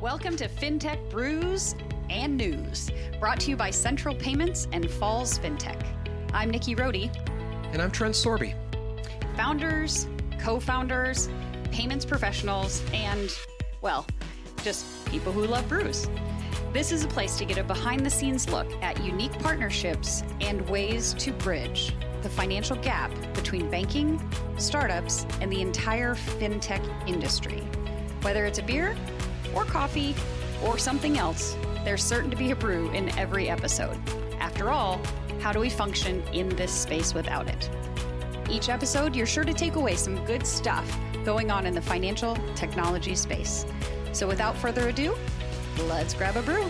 Welcome to FinTech Brews and News, brought to you by Central Payments and Falls FinTech. I'm Nikki Rohde. And I'm Trent Sorbe. Founders, co founders, payments professionals, and, well, just people who love brews. This is a place to get a behind the scenes look at unique partnerships and ways to bridge the financial gap between banking, startups, and the entire fintech industry. Whether it's a beer, or coffee, or something else, there's certain to be a brew in every episode. After all, how do we function in this space without it? Each episode, you're sure to take away some good stuff going on in the financial technology space. So without further ado, let's grab a brew.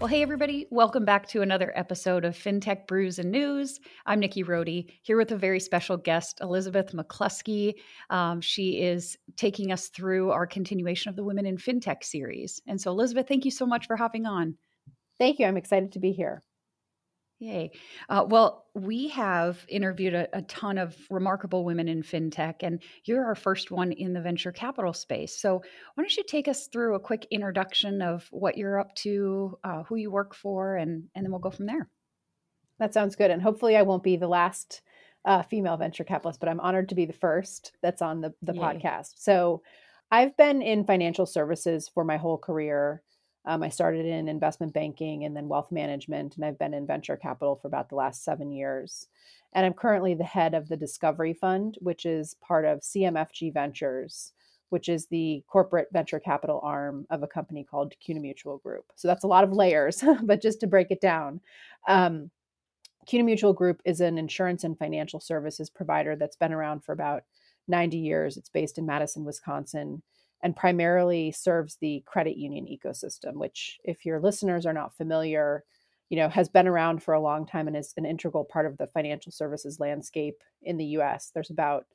Well, hey, everybody. Welcome back to another episode of FinTech Brews and News. I'm Nikki Rohde here with a very special guest, Elizabeth McCluskey. Um, she is taking us through our continuation of the Women in FinTech series. And so, Elizabeth, thank you so much for hopping on. Thank you. I'm excited to be here. Yay. Uh, well, we have interviewed a, a, ton of remarkable women in fintech, and you're our first one in the venture capital space. So, why don't you take us through a quick introduction of what you're up to, uh, who you work for, and, and then we'll go from there. That sounds good. And hopefully, I won't be the last uh, female venture capitalist, but I'm honored to be the first that's on the, the podcast. So, I've been in financial services for my whole career. Um, I started in investment banking and then wealth management, and I've been in venture capital for about the last seven years. And I'm currently the head of the Discovery Fund, which is part of CMFG Ventures, which is the corporate venture capital arm of a company called CUNA Mutual Group. So that's a lot of layers, but just to break it down, um, CUNA Mutual Group is an insurance and financial services provider that's been around for about 90 years. It's based in Madison, Wisconsin and primarily serves the credit union ecosystem, which, if your listeners are not familiar, you know, has been around for a long time and is an integral part of the financial services landscape in the U.S. There's about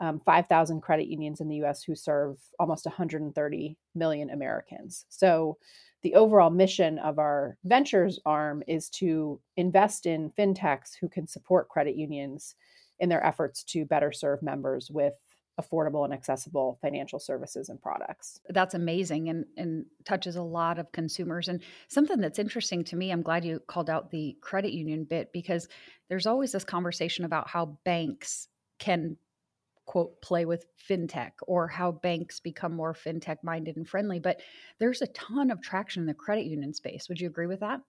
um, 5,000 credit unions in the U.S. who serve almost 130 million Americans. So, the overall mission of our ventures arm is to invest in fintechs who can support credit unions in their efforts to better serve members with affordable and accessible financial services and products. That's amazing and, and touches a lot of consumers. And something that's interesting to me, I'm glad you called out the credit union bit because there's always this conversation about how banks can quote play with fintech or how banks become more fintech minded and friendly but there's a ton of traction in the credit union space would you agree with that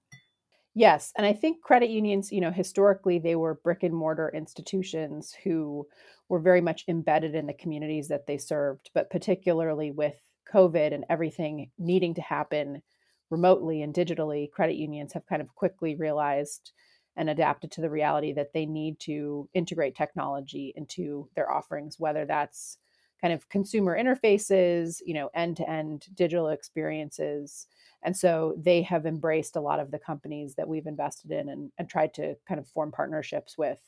Yes, and I think credit unions, you know, historically they were brick and mortar institutions who were very much embedded in the communities that they served, but particularly with COVID and everything needing to happen remotely and digitally, credit unions have kind of quickly realized and adapted to the reality that they need to integrate technology into their offerings, whether that's kind of consumer interfaces, you know, end-to-end digital experiences and so they have embraced a lot of the companies that we've invested in and, and tried to kind of form partnerships with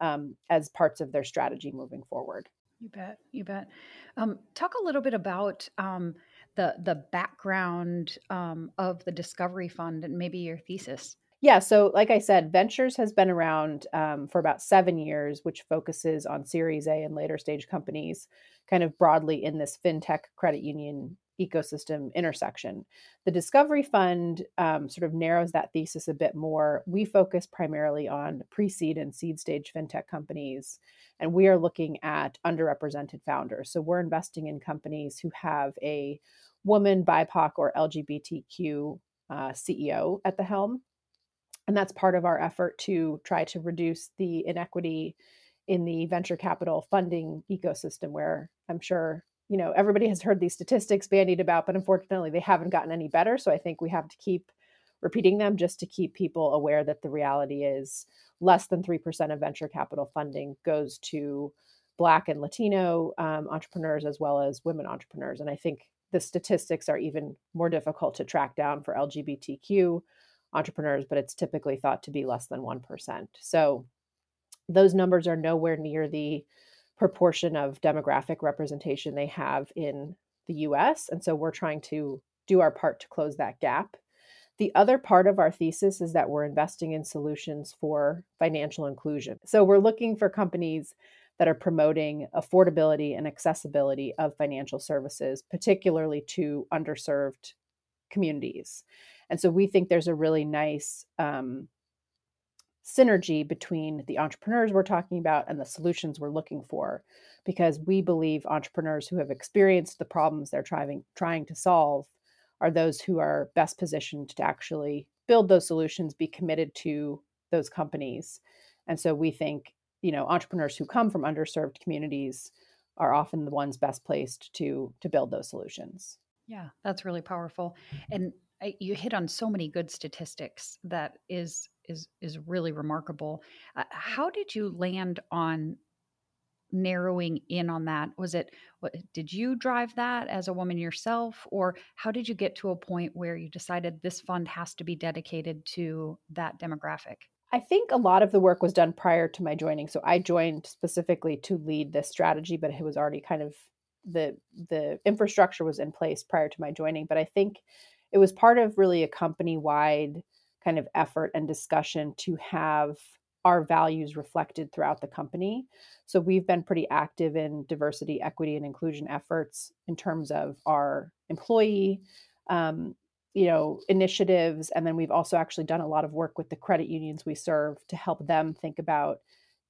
um, as parts of their strategy moving forward. You bet. You bet. Um, talk a little bit about um, the the background um, of the Discovery Fund and maybe your thesis. Yeah. So, like I said, Ventures has been around um, for about seven years, which focuses on Series A and later stage companies, kind of broadly in this fintech credit union ecosystem intersection. The Discovery Fund um, sort of narrows that thesis a bit more. We focus primarily on pre seed and seed stage fintech companies, and we are looking at underrepresented founders. So we're investing in companies who have a woman, BIPOC, or LGBTQ uh, CEO at the helm. And that's part of our effort to try to reduce the inequity in the venture capital funding ecosystem, where I'm sure you know everybody has heard these statistics bandied about but unfortunately they haven't gotten any better so i think we have to keep repeating them just to keep people aware that the reality is less than 3% of venture capital funding goes to black and latino um, entrepreneurs as well as women entrepreneurs and i think the statistics are even more difficult to track down for lgbtq entrepreneurs but it's typically thought to be less than 1% so those numbers are nowhere near the proportion of demographic representation they have in the US. And so we're trying to do our part to close that gap. The other part of our thesis is that we're investing in solutions for financial inclusion. So we're looking for companies that are promoting affordability and accessibility of financial services, particularly to underserved communities. And so we think there's a really nice um, synergy between the entrepreneurs we're talking about and the solutions we're looking for, because we believe entrepreneurs who have experienced the problems they're trying trying to solve are those who are best positioned to actually build those solutions, be committed to those companies. And so we think you know entrepreneurs who come from underserved communities are often the ones best placed to to build those solutions yeah that's really powerful and you hit on so many good statistics that is is is really remarkable uh, how did you land on narrowing in on that was it what did you drive that as a woman yourself or how did you get to a point where you decided this fund has to be dedicated to that demographic I think a lot of the work was done prior to my joining. So I joined specifically to lead this strategy, but it was already kind of the the infrastructure was in place prior to my joining. But I think it was part of really a company wide kind of effort and discussion to have our values reflected throughout the company. So we've been pretty active in diversity, equity, and inclusion efforts in terms of our employee um, you know initiatives and then we've also actually done a lot of work with the credit unions we serve to help them think about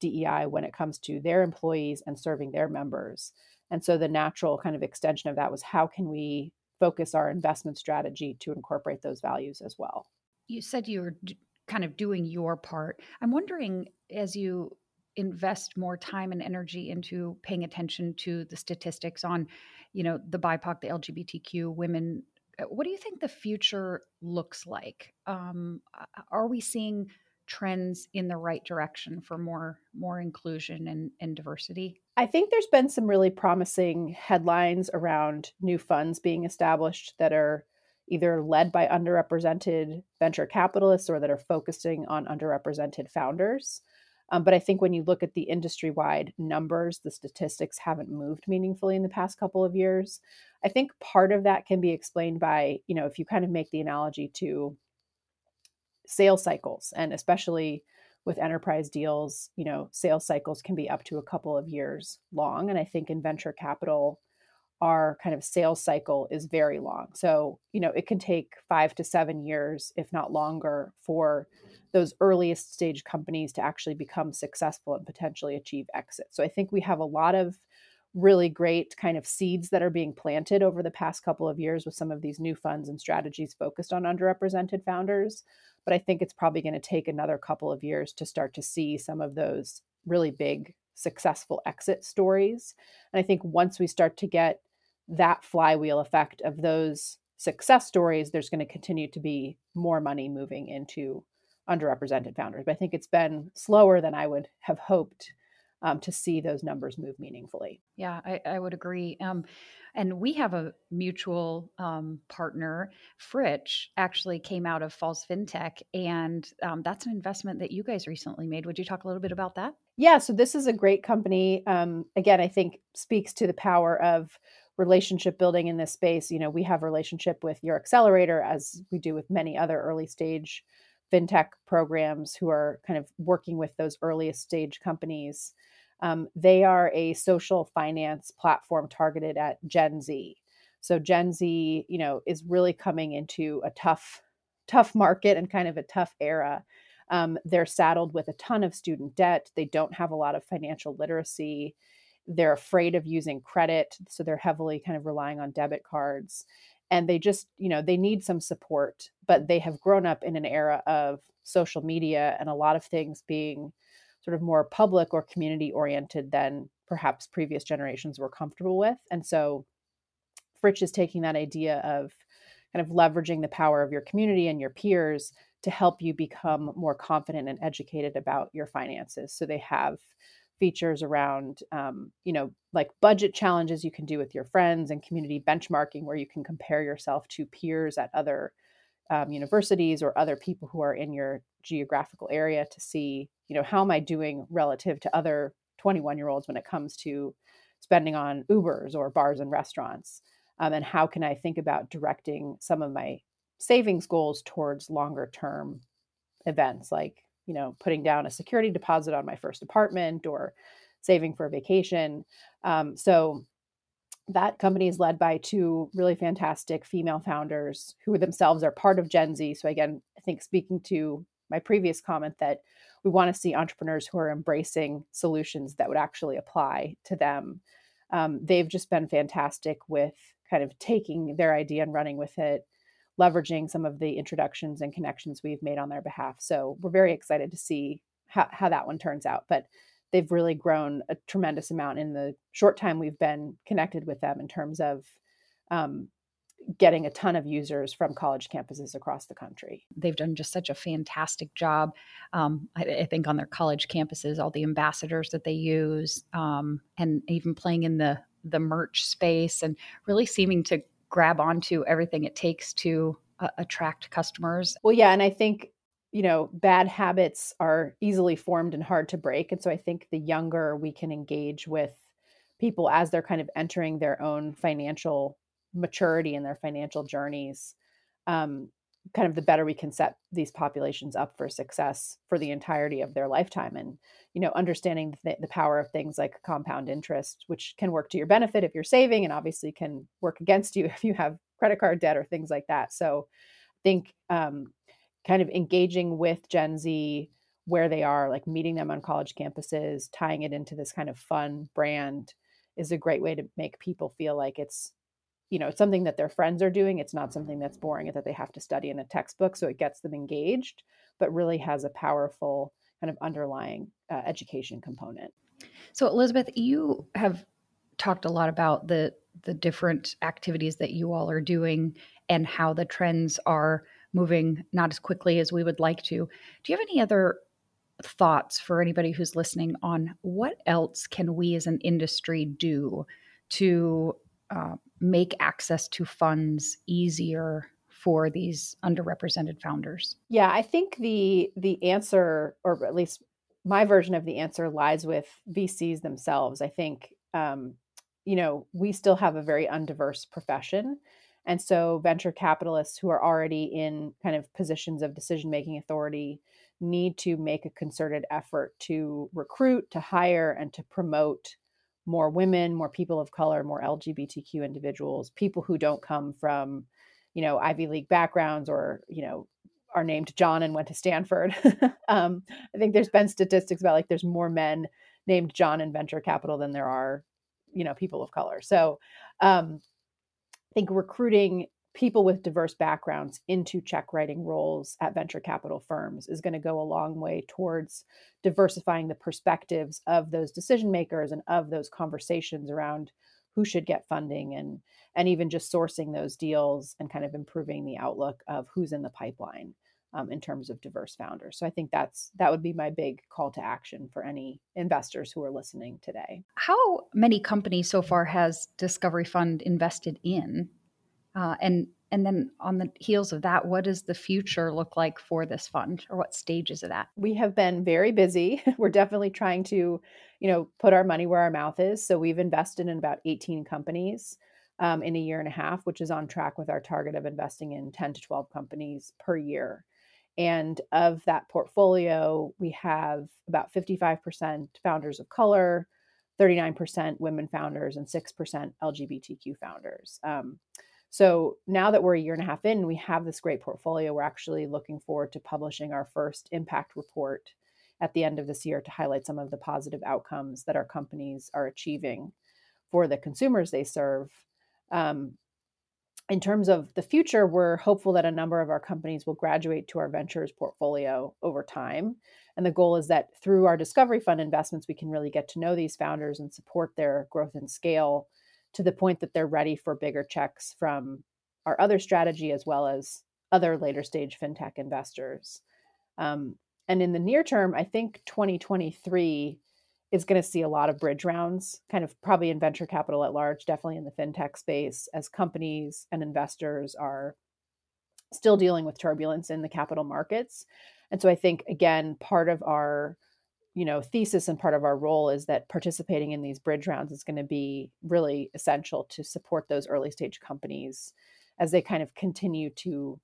DEI when it comes to their employees and serving their members. And so the natural kind of extension of that was how can we focus our investment strategy to incorporate those values as well. You said you were kind of doing your part. I'm wondering as you invest more time and energy into paying attention to the statistics on, you know, the BIPOC, the LGBTQ, women uh, what do you think the future looks like? Um, are we seeing trends in the right direction for more more inclusion and, and diversity? I think there's been some really promising headlines around new funds being established that are either led by underrepresented venture capitalists or that are focusing on underrepresented founders. Um, but I think when you look at the industry wide numbers, the statistics haven't moved meaningfully in the past couple of years. I think part of that can be explained by, you know, if you kind of make the analogy to sales cycles, and especially with enterprise deals, you know, sales cycles can be up to a couple of years long. And I think in venture capital, our kind of sales cycle is very long. So, you know, it can take five to seven years, if not longer, for those earliest stage companies to actually become successful and potentially achieve exit. So I think we have a lot of really great kind of seeds that are being planted over the past couple of years with some of these new funds and strategies focused on underrepresented founders. But I think it's probably going to take another couple of years to start to see some of those really big successful exit stories. And I think once we start to get that flywheel effect of those success stories, there's going to continue to be more money moving into underrepresented founders. But I think it's been slower than I would have hoped um, to see those numbers move meaningfully. Yeah, I, I would agree. Um, and we have a mutual um, partner, Frich, actually came out of Falls FinTech, and um, that's an investment that you guys recently made. Would you talk a little bit about that? Yeah, so this is a great company. Um, again, I think speaks to the power of relationship building in this space. You know, we have relationship with your accelerator as we do with many other early stage fintech programs who are kind of working with those earliest stage companies. Um, they are a social finance platform targeted at Gen Z. So Gen Z, you know, is really coming into a tough, tough market and kind of a tough era. Um, they're saddled with a ton of student debt. They don't have a lot of financial literacy. They're afraid of using credit, so they're heavily kind of relying on debit cards and they just you know they need some support but they have grown up in an era of social media and a lot of things being sort of more public or community oriented than perhaps previous generations were comfortable with. And so frich is taking that idea of kind of leveraging the power of your community and your peers to help you become more confident and educated about your finances. So they have features around um, you know like budget challenges you can do with your friends and community benchmarking where you can compare yourself to peers at other um, universities or other people who are in your geographical area to see you know how am i doing relative to other 21 year olds when it comes to spending on ubers or bars and restaurants? Um, and how can i think about directing some of my savings goals towards longer term events like you know putting down a security deposit on my first apartment or saving for a vacation? Um, so that company is led by two really fantastic female founders who themselves are part of gen z so again i think speaking to my previous comment that we want to see entrepreneurs who are embracing solutions that would actually apply to them um, they've just been fantastic with kind of taking their idea and running with it leveraging some of the introductions and connections we've made on their behalf. So we're very excited to see how, how that one turns out. But they've really grown a tremendous amount in the short time we've been connected with them in terms of um, getting a ton of users from college campuses across the country. They've done just such a fantastic job. Um, I, I, think on their college campuses, all the ambassadors that they use, um, and even playing in the the merch space, and really seeming to grab onto everything it takes to uh, attract customers. Well, yeah, and I think you know bad habits are easily formed and hard to break, and so I think the younger we can engage with people as they're kind of entering their own financial maturity and their financial journeys um, kind of the better we can set these populations up for success for the entirety of their lifetime and you know understanding the, the, power of things like compound interest which can work to your benefit if you're saving and obviously can work against you if you have credit card debt or things like that. So think um, kind of engaging with gen z where they are like meeting them on college campuses tying it into this kind of fun brand is a great way to make people feel like it's you know, it's something that their friends are doing. It's not something that's boring and that they have to study in a textbook. So it gets them engaged, but really has a powerful kind of underlying uh, education component. So Elizabeth, you have talked a lot about the the different activities that you all are doing and how the trends are moving not as quickly as we would like to. Do you have any other thoughts for anybody who's listening on what else can we as an industry do to uh, make access to funds easier for these underrepresented founders? Yeah, I think the the answer, or at least my version of the answer, lies with VCs themselves. I think um, you know we still have a very undiverse profession. And so venture capitalists who are already in kind of positions of decision making authority need to make a concerted effort to recruit, to hire, and to promote more women, more people of color, more LGBTQ individuals, people who don't come from, you know, Ivy League backgrounds or, you know, are named John and went to Stanford. um, I think there's been statistics about like there's more men named John in venture capital than there are, you know, people of color. So um, I think recruiting people with diverse backgrounds into check writing roles at venture capital firms is going to go a long way towards diversifying the perspectives of those decision makers and of those conversations around who should get funding and and even just sourcing those deals and kind of improving the outlook of who's in the pipeline um, in terms of diverse founders so i think that's that would be my big call to action for any investors who are listening today how many companies so far has discovery fund invested in uh, and and then on the heels of that, what does the future look like for this fund, or what stage is it at? We have been very busy. We're definitely trying to, you know, put our money where our mouth is. So we've invested in about 18 companies um, in a year and a half, which is on track with our target of investing in 10 to 12 companies per year. And of that portfolio, we have about 55% founders of color, 39% women founders, and 6% LGBTQ founders. Um, so now that we're a year and a half in, we have this great portfolio. We're actually looking forward to publishing our first impact report at the end of this year to highlight some of the positive outcomes that our companies are achieving for the consumers they serve. Um, in terms of the future, we're hopeful that a number of our companies will graduate to our ventures portfolio over time. And the goal is that through our Discovery Fund investments, we can really get to know these founders and support their growth and scale to the point that they're ready for bigger checks from our other strategy as well as other later stage fintech investors. Um, and in the near term, I think 2023 is going to see a lot of bridge rounds, kind of probably in venture capital at large, definitely in the fintech space, as companies and investors are still dealing with turbulence in the capital markets. And so I think, again, part of our you know thesis and part of our role is that participating in these bridge rounds is going to be really essential to support those early stage companies as they kind of continue to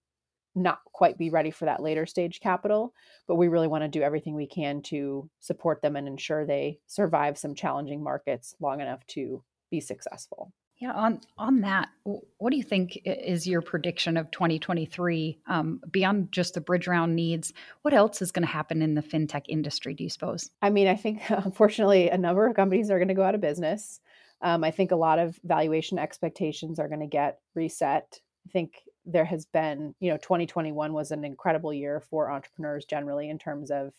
not quite be ready for that later stage capital, but we really want to do everything we can to support them and ensure they survive some challenging markets long enough to be successful. Yeah, on on that, what do you think is your prediction of 2023 um, beyond just the bridge round needs? What else is going to happen in the fintech industry? Do you suppose? I mean, I think unfortunately a number of companies are going to go out of business. Um, I think a lot of valuation expectations are going to get reset. I think there has been, you know, 2021 was an incredible year for entrepreneurs generally in terms of,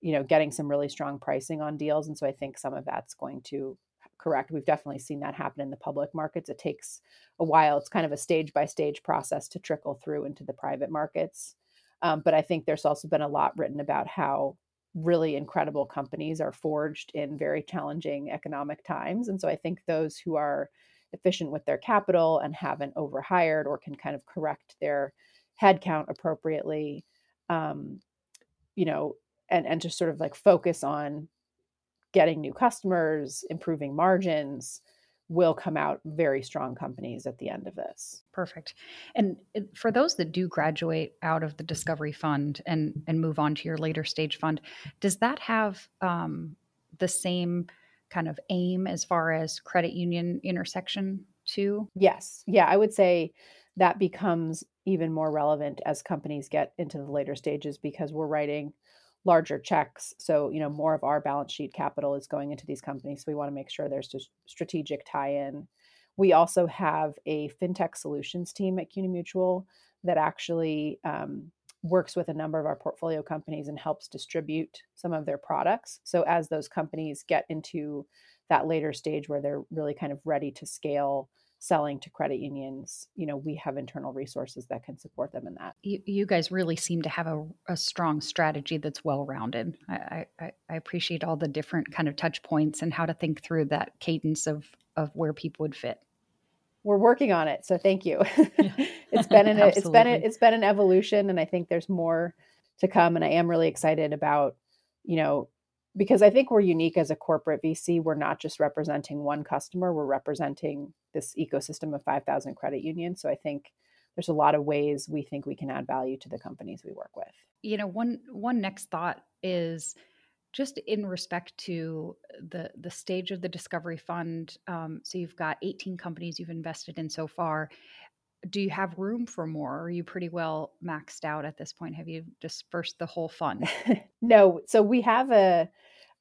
you know, getting some really strong pricing on deals, and so I think some of that's going to correct. We've definitely seen that happen in the public markets. It takes a while. It's kind of a stage by stage process to trickle through into the private markets. Um, but I think there's also been a lot written about how really incredible companies are forged in very challenging economic times. And so I think those who are efficient with their capital and haven't overhired or can kind of correct their headcount appropriately, um, you know, and and just sort of like focus on getting new customers, improving margins, will come out very strong companies at the end of this. Perfect. And for those that do graduate out of the Discovery Fund and and move on to your later stage fund, does that have um, the same kind of aim as far as credit union intersection too? Yes. Yeah, I would say that becomes even more relevant as companies get into the later stages because we're writing larger checks. So, you know, more of our balance sheet capital is going into these companies. So we want to make sure there's a strategic tie-in. We also have a fintech solutions team at CUNA Mutual that actually um, works with a number of our portfolio companies and helps distribute some of their products. So as those companies get into that later stage where they're really kind of ready to scale selling to credit unions, you know, we have internal resources that can support them in that. You, you guys really seem to have a, a strong strategy that's well rounded. I, I, I appreciate all the different kind of touch points and how to think through that cadence of of where people would fit. We're working on it, so thank you. Yeah. it's been an it's been a, it's been an evolution, and I think there's more to come. And I am really excited about you know because I think we're unique as a corporate VC. We're not just representing one customer, we're representing this ecosystem of 5,000 credit unions. So I think there's a lot of ways we think we can add value to the companies we work with. You know, one one next thought is just in respect to the the stage of the discovery fund. Um, so you've got 18 companies you've invested in so far. Do you have room for more? are you pretty well maxed out at this point? Have you dispersed the whole fund? no. So we have a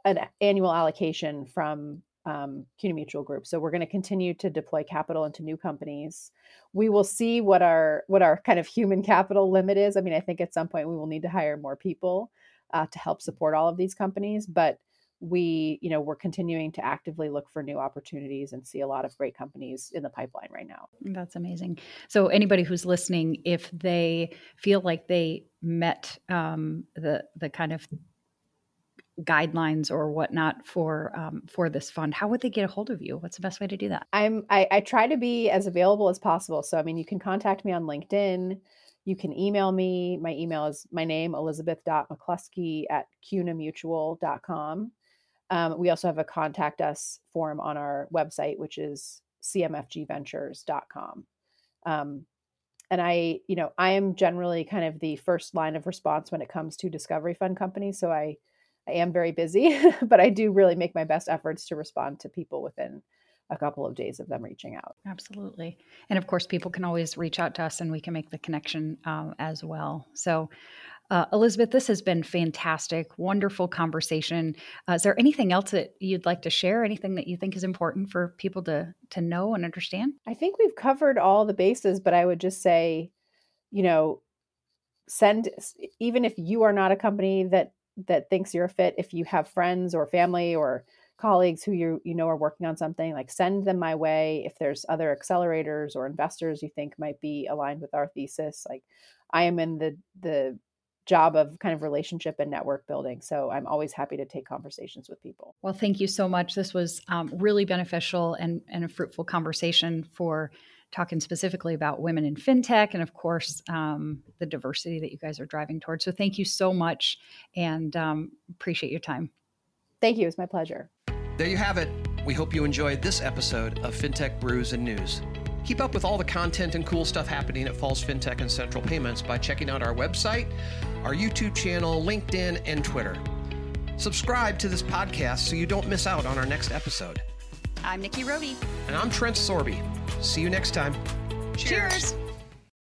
an annual allocation from um, CUNA Mutual Group. So we're going to continue to deploy capital into new companies. We will see what our what our kind of human capital limit is. I mean, I think at some point we will need to hire more people uh, to help support all of these companies, but we you know we're continuing to actively look for new opportunities and see a lot of great companies in the pipeline right now. That's amazing. So anybody who's listening if they feel like they met um, the the kind of guidelines or whatnot for um, for this fund how would they get a hold of you? What's the best way to do that? I'm I, I try to be as available as possible. So i mean you can contact me on linkedin you can email me my email is my name elizabeth.mccluskey at cunamutual.com um, we also have a contact us form on our website which is cmfgventures.com um, and i you know i am generally kind of the first line of response when it comes to discovery fund companies so i I am very busy, but I do really make my best efforts to respond to people within a couple of days of them reaching out. Absolutely. And of course, people can always reach out to us and we can make the connection um, as well. So, uh, Elizabeth, this has been fantastic, wonderful conversation. Uh, is there anything else that you'd like to share? Anything that you think is important for people to to know and understand? I think we've covered all the bases, but I would just say, you know, send even if you are not a company that that thinks you're a fit if you have friends or family or colleagues who you you know are working on something like send them my way if there's other accelerators or investors you think might be aligned with our thesis like i am in the the job of kind of relationship and network building so i'm always happy to take conversations with people well thank you so much this was um, really beneficial and, and a fruitful conversation for talking specifically about women in fintech and, of course, um, the diversity that you guys are driving towards. So, thank you so much and um, appreciate your time. Thank you. It's my pleasure. There you have it. We hope you enjoyed this episode of FinTech Brews and News. Keep up with all the content and cool stuff happening at Falls FinTech and Central Payments by checking out our website, our YouTube channel, LinkedIn, and Twitter. Subscribe to this podcast so you don't miss out on our next episode. I'm Nikki Rohde. And I'm Trent Sorbe. See you next time. Cheers. Cheers.